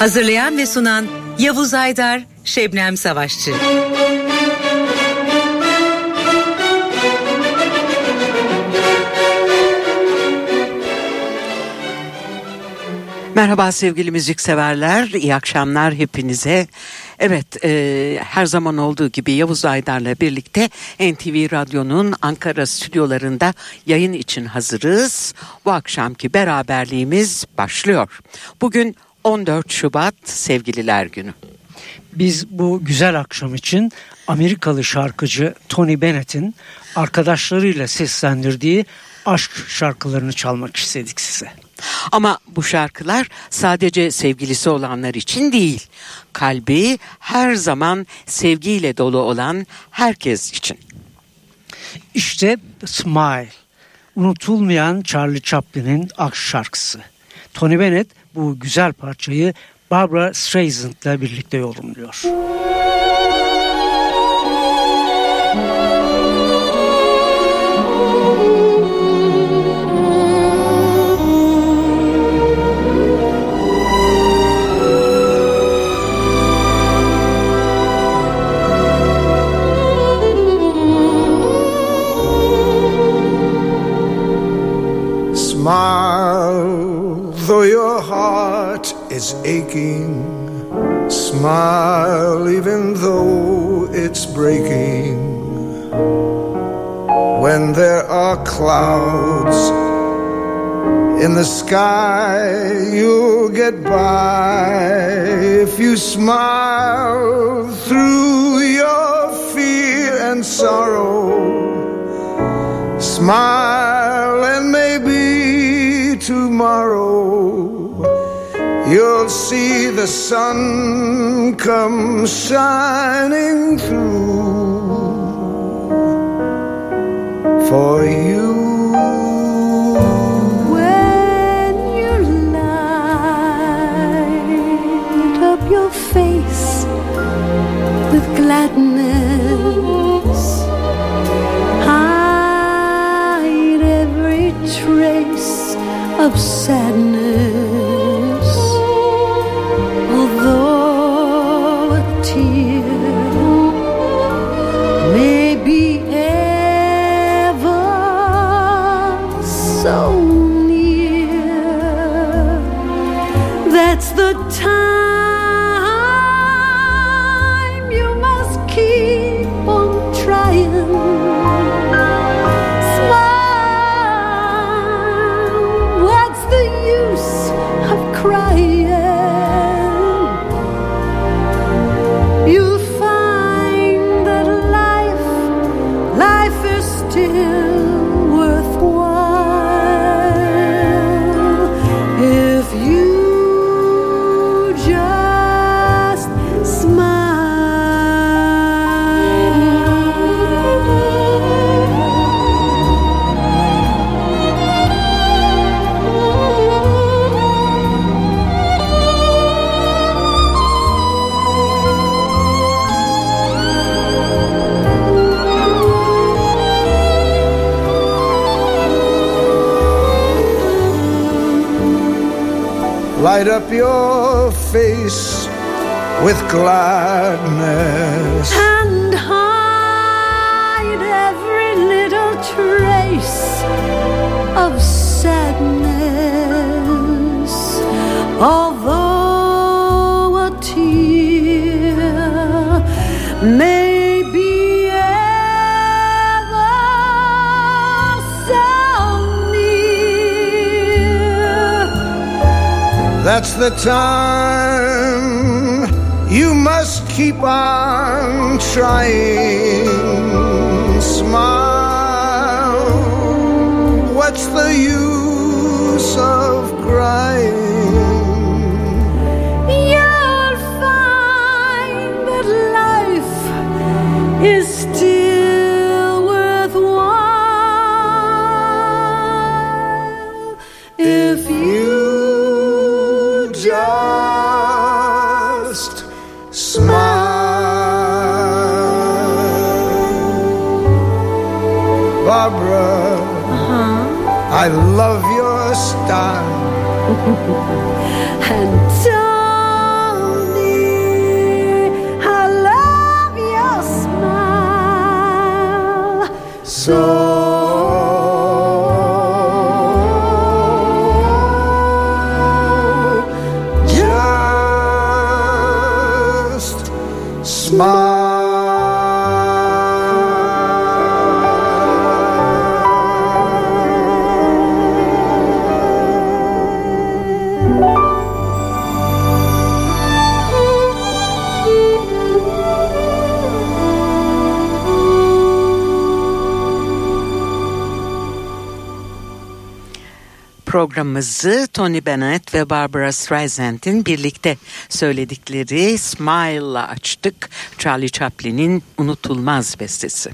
Hazırlayan ve sunan Yavuz Aydar, Şebnem Savaşçı. Merhaba sevgili müzikseverler, iyi akşamlar hepinize. Evet, e, her zaman olduğu gibi Yavuz Aydar'la birlikte NTV Radyo'nun Ankara stüdyolarında yayın için hazırız. Bu akşamki beraberliğimiz başlıyor. Bugün 14 Şubat Sevgililer Günü. Biz bu güzel akşam için Amerikalı şarkıcı Tony Bennett'in arkadaşlarıyla seslendirdiği aşk şarkılarını çalmak istedik size. Ama bu şarkılar sadece sevgilisi olanlar için değil. Kalbi her zaman sevgiyle dolu olan herkes için. İşte Smile. Unutulmayan Charlie Chaplin'in aşk şarkısı. Tony Bennett bu güzel parçayı Barbara Streisand'la birlikte yorumluyor. Smile, aching. Smile, even though it's breaking. When there are clouds in the sky, you'll get by if you smile through your fear and sorrow. Smile and maybe tomorrow you'll see the sun come shining through for you. Light up your face with gladness. That's the time you must keep on trying. Smile. What's the use I love your style. And Tony, I love your smile. So Programımızı Tony Bennett ve Barbara Streisand'in birlikte söyledikleri Smile'la açtık. Charlie Chaplin'in unutulmaz bestesi.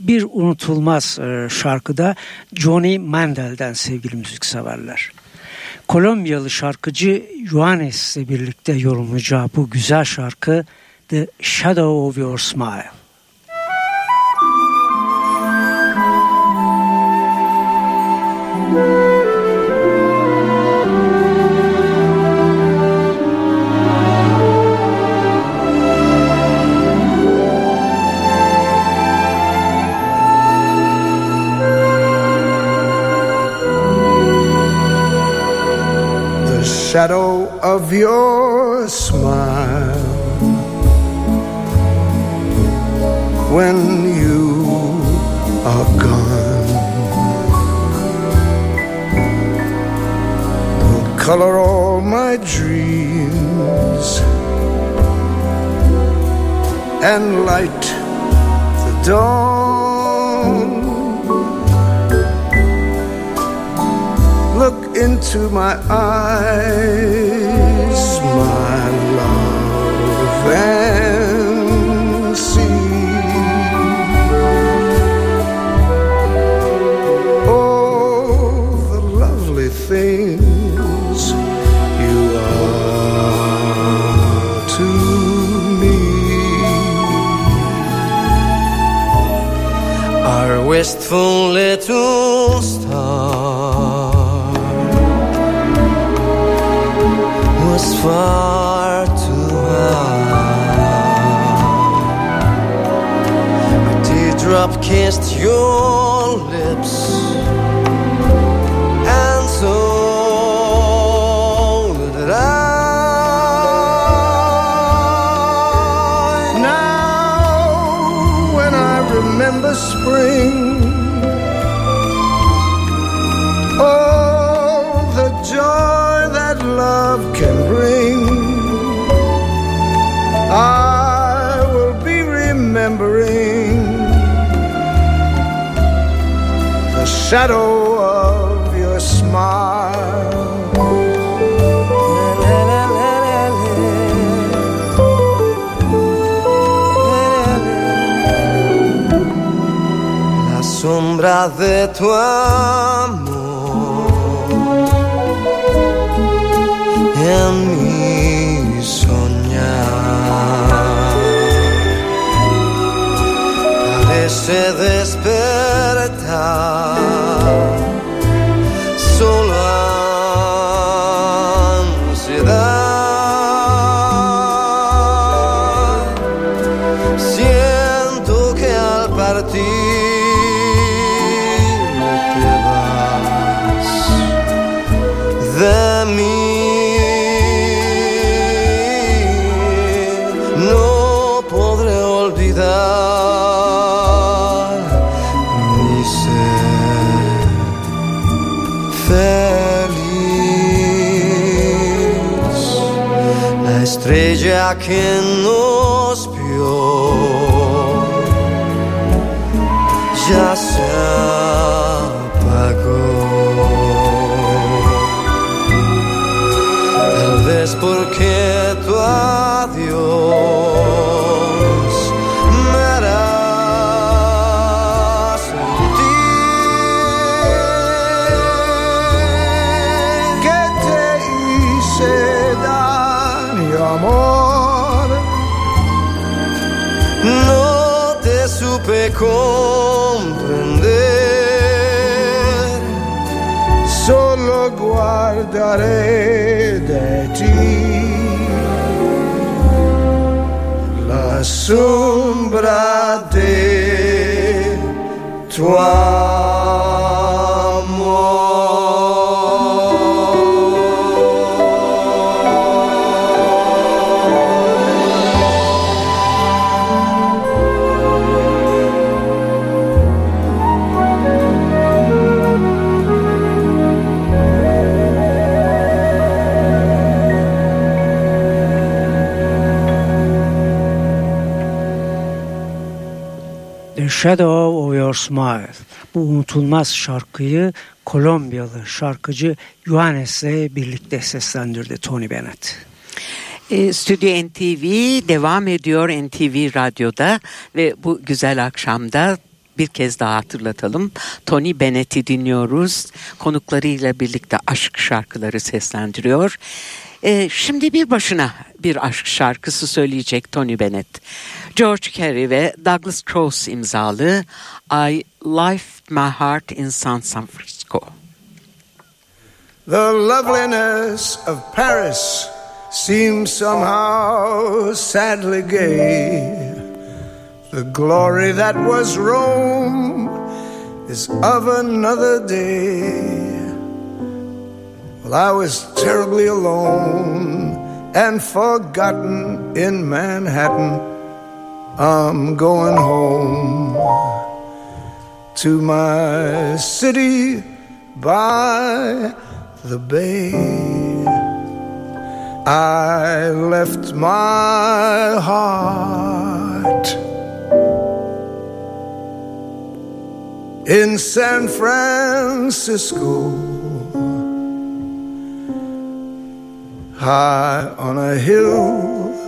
Bir unutulmaz e, şarkıda Johnny Mandel'den sevgili müzikseverler. Kolombiyalı şarkıcı Juanes'le birlikte yorumlayacağı bu güzel şarkı The Shadow of Your Smile. Shadow of your smile. When you are gone will color all my dreams and light the dawn into my eyes, my love, and see. Oh, the lovely things you are to me. Our wistful little star far too high. A teardrop kissed your se despertar. Que nos vio ya se apagó. Tal vez porque tu adiós guardare da ti. La sombra de tuo Shadow of Your Smile. Bu unutulmaz şarkıyı Kolombiyalı şarkıcı Juanes'le birlikte seslendirdi Tony Bennett. E, Stüdyo NTV devam ediyor NTV Radyo'da ve bu güzel akşamda bir kez daha hatırlatalım. Tony Bennett'i dinliyoruz. Konuklarıyla birlikte aşk şarkıları seslendiriyor. E, şimdi bir başına bir aşk şarkısı söyleyecek Tony Bennett. George Cory ve Douglas Cross imzalı I Left My Heart in San Francisco. The loveliness of Paris seems somehow sadly gay. The glory that was Rome is of another day. Well, I was terribly alone and forgotten in Manhattan. I'm going home to my city by the bay. I left my heart in San Francisco, high on a hill.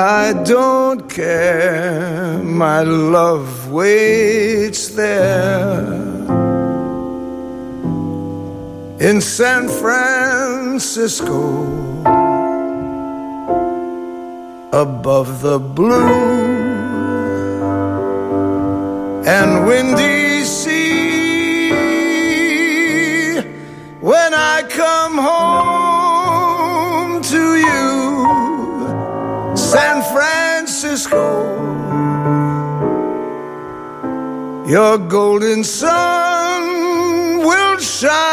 I don't care, my love waits there. In San Francisco, above the blue and windy sea. When I come home to you, San Francisco, your golden sun will shine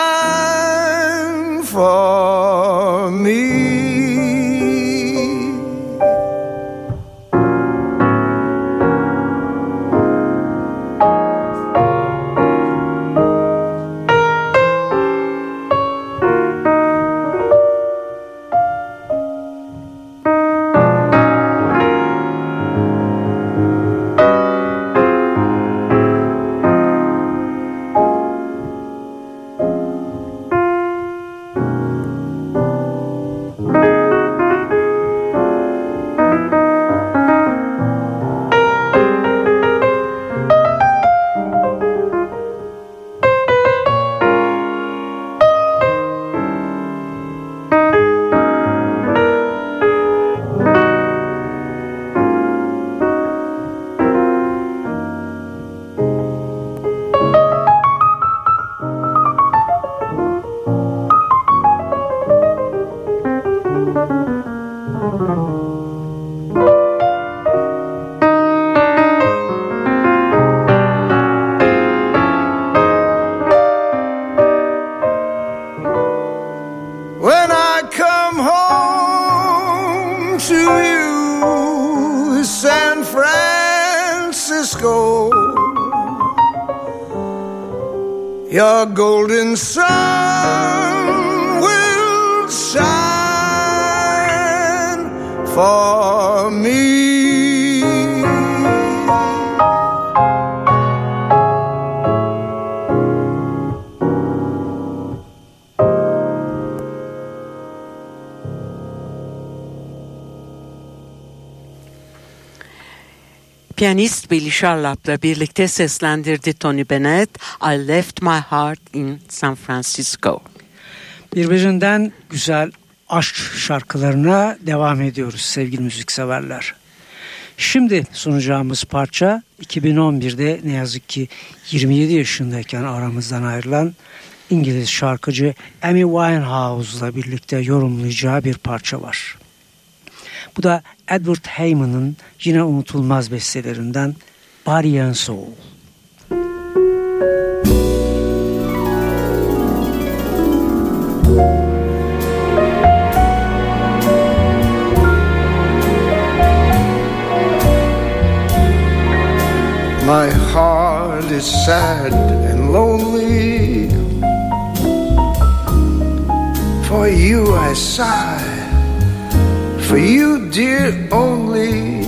Piyanist Billy Sharlap'la birlikte seslendirdi Tony Bennett I Left My Heart in San Francisco. Birbirinden güzel aşk şarkılarına devam ediyoruz sevgili müzikseverler. Şimdi sunacağımız parça 2011'de ne yazık ki 27 yaşındayken aramızdan ayrılan İngiliz şarkıcı Amy Winehouse'la birlikte yorumlayacağı bir parça var. Bu da Edward Heyman'ın yine unutulmaz bestelerinden Body and Soul. My heart is sad and lonely. For you I sigh, for you, dear, only.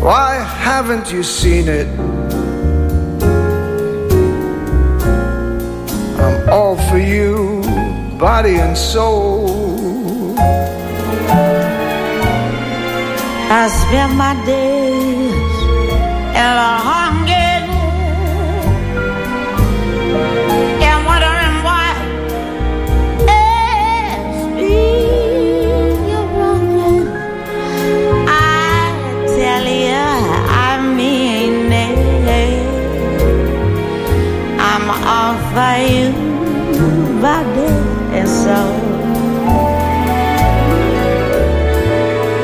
Why haven't you seen it? I'm all for you, body and soul. I spend my days in a hunger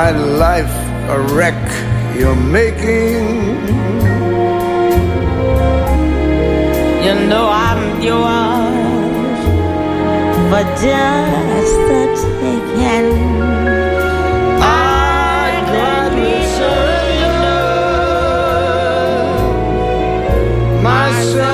My life a wreck you're making. You know I'm yours for just the taking. I gladly surrender Myself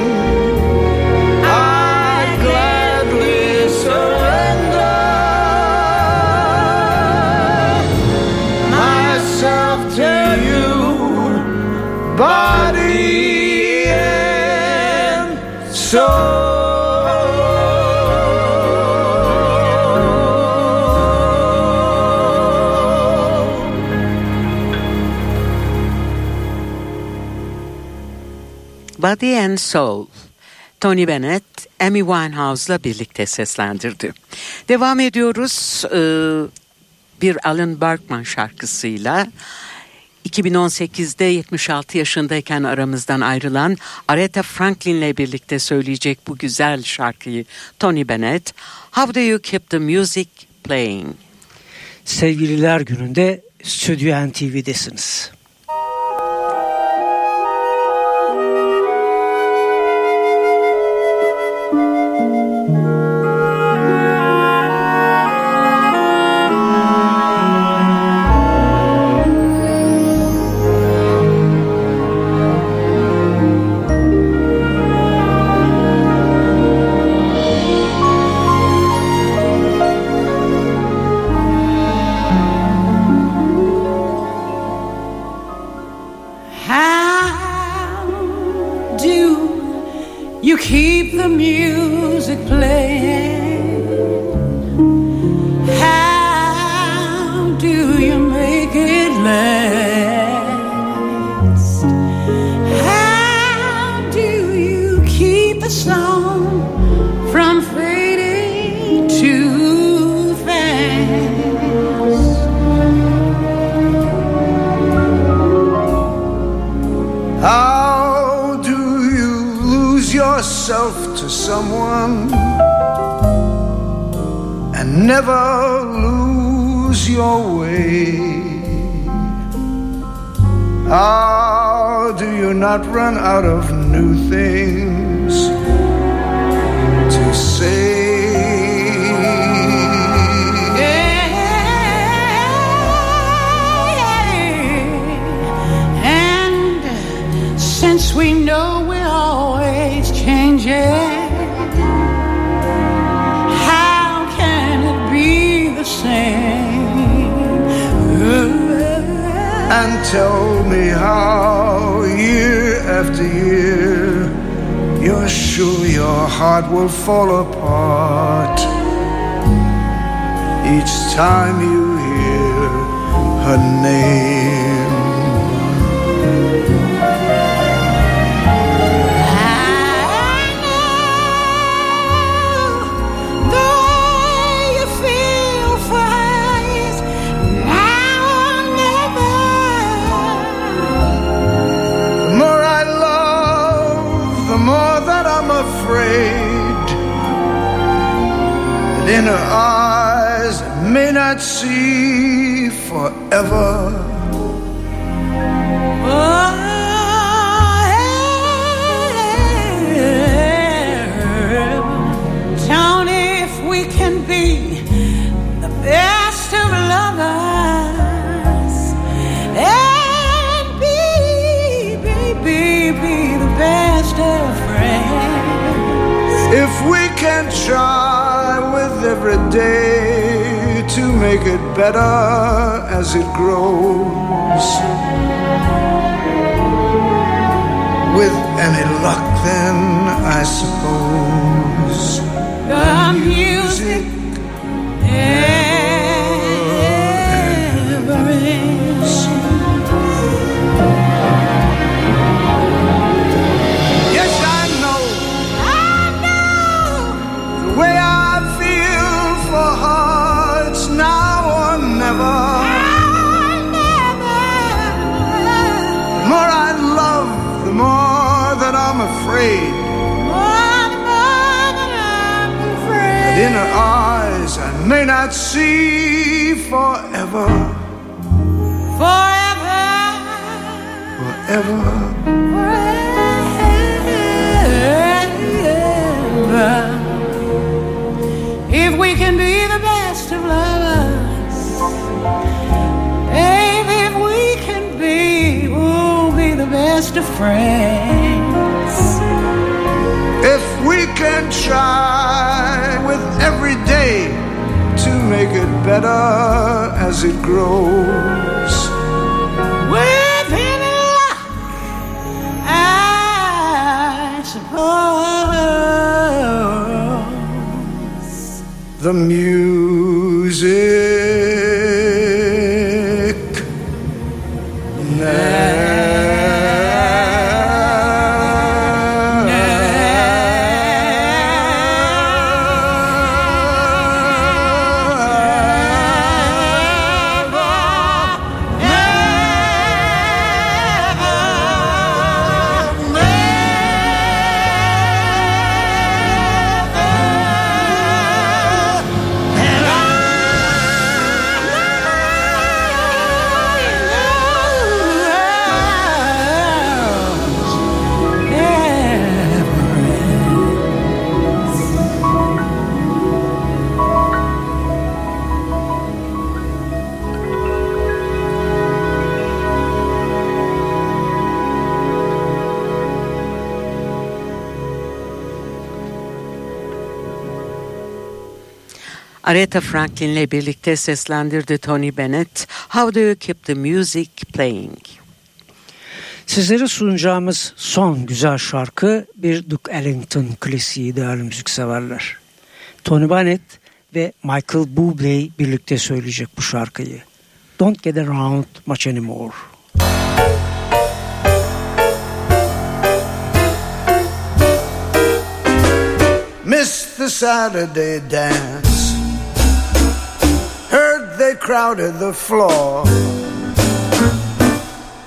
Body and soul. Body and Soul. Tony Bennett, Amy Winehouse'la birlikte seslendirdi. Devam ediyoruz e, bir Alan Berkman şarkısıyla. 2018'de 76 yaşındayken aramızdan ayrılan Aretha Franklin'le birlikte söyleyecek bu güzel şarkıyı Tony Bennett. How do you keep the music playing? Sevgililer gününde Stüdyo NTV'desiniz. yourself to someone and never lose your way. How do you not run out of new things to say? we know how can it be the same? and tell me how year after year you're sure your heart will fall apart each time you hear her name. Every day to make it better as it grows. With any luck, then I suppose The music I'm afraid. That in her eyes, I may not see forever, Forever, forever. Better as it grows. With any luck, I suppose. The music Aretha Franklin'le birlikte seslendirdi Tony Bennett. How do you keep the music playing? Sizlere sunacağımız son güzel şarkı bir Duke Ellington klasiği değerli müzikseverler. Tony Bennett ve Michael Bublé birlikte söyleyecek bu şarkıyı. Don't Get Around Much Anymore. Missed the Saturday dance. They crowded the floor.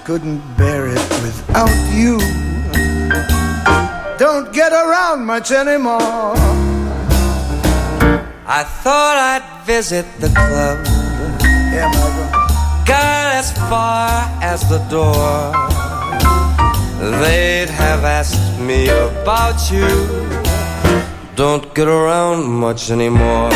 Couldn't bear it without you. Don't get around much anymore. I thought I'd visit the club. Yeah. Got as far as the door. They'd have asked me about you. Don't get around much anymore.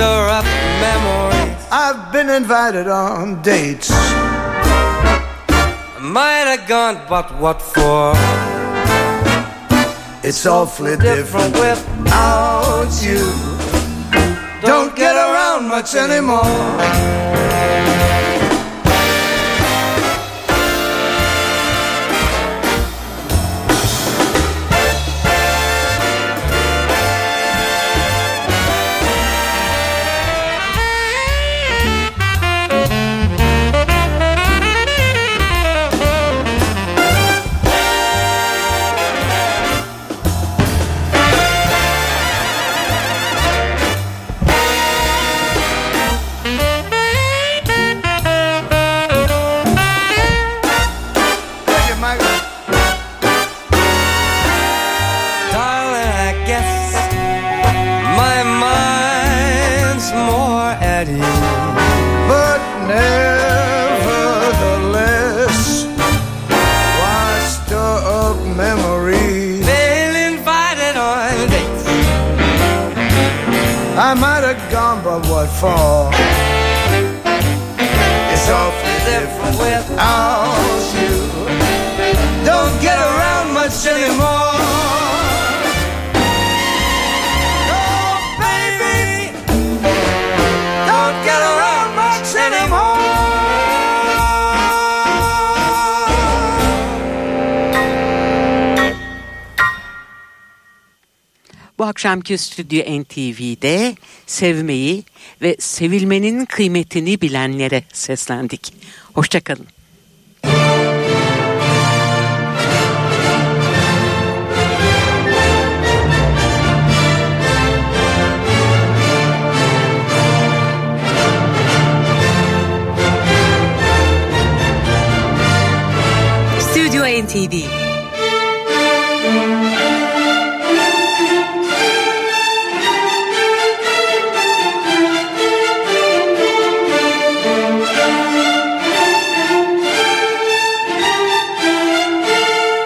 Stir up memories? I've been invited on dates. Might have gone, but what for? It's awfully different without you. Don't get around much anymore. Bu akşamki Stüdyo NTV'de sevmeyi ve sevilmenin kıymetini bilenlere seslendik. Hoşçakalın. Stüdyo NTV